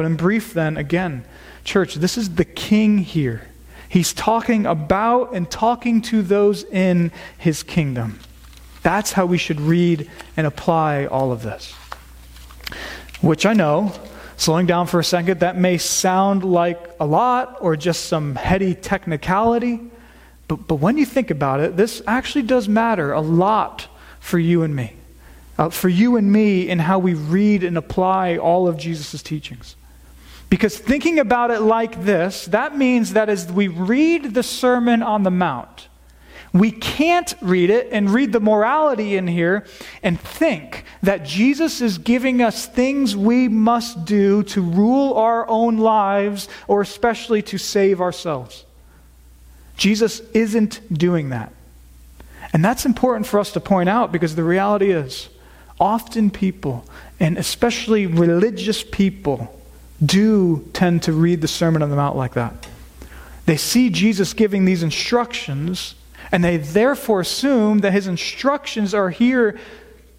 But in brief, then, again, church, this is the king here. He's talking about and talking to those in his kingdom. That's how we should read and apply all of this. Which I know, slowing down for a second, that may sound like a lot or just some heady technicality. But, but when you think about it, this actually does matter a lot for you and me. Uh, for you and me in how we read and apply all of Jesus' teachings. Because thinking about it like this, that means that as we read the Sermon on the Mount, we can't read it and read the morality in here and think that Jesus is giving us things we must do to rule our own lives or especially to save ourselves. Jesus isn't doing that. And that's important for us to point out because the reality is often people, and especially religious people, do tend to read the Sermon on the Mount like that. They see Jesus giving these instructions and they therefore assume that his instructions are here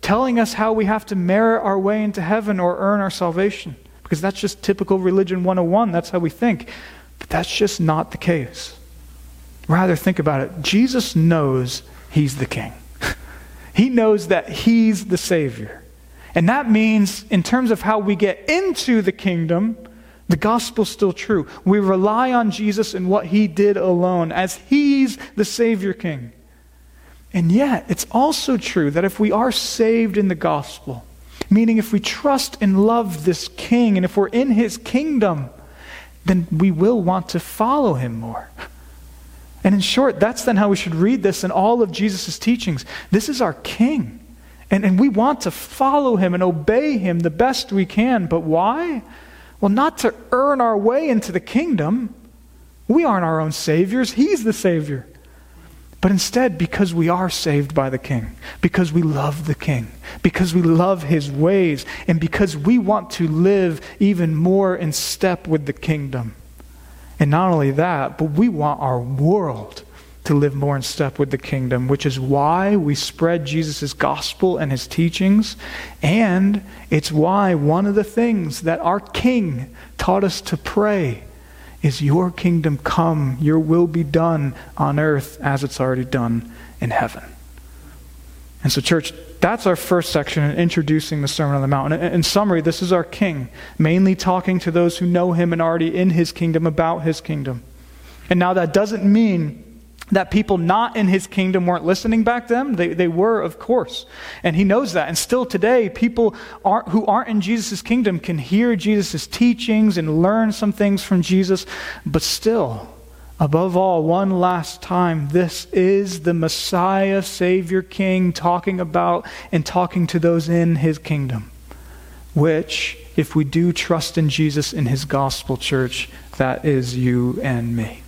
telling us how we have to merit our way into heaven or earn our salvation. Because that's just typical religion 101. That's how we think. But that's just not the case. Rather, think about it. Jesus knows he's the king, he knows that he's the Savior. And that means, in terms of how we get into the kingdom, the gospel's still true. We rely on Jesus and what he did alone as he's the Savior King. And yet, it's also true that if we are saved in the gospel, meaning if we trust and love this king and if we're in his kingdom, then we will want to follow him more. And in short, that's then how we should read this and all of Jesus' teachings. This is our king. And, and we want to follow him and obey him the best we can. But why? Well, not to earn our way into the kingdom. We aren't our own saviors, He's the Savior. But instead, because we are saved by the King, because we love the King, because we love His ways, and because we want to live even more in step with the kingdom. And not only that, but we want our world to live more in step with the kingdom, which is why we spread Jesus' gospel and his teachings. And it's why one of the things that our king taught us to pray is Your kingdom come, Your will be done on earth as it's already done in heaven. And so, church, that's our first section in introducing the Sermon on the Mount. In summary, this is our king, mainly talking to those who know him and already in his kingdom about his kingdom. And now that doesn't mean that people not in his kingdom weren't listening back then. They, they were, of course. And he knows that. And still today, people aren't, who aren't in Jesus' kingdom can hear Jesus' teachings and learn some things from Jesus. But still, above all, one last time, this is the Messiah, Savior, King talking about and talking to those in his kingdom. Which, if we do trust in Jesus in his gospel church, that is you and me.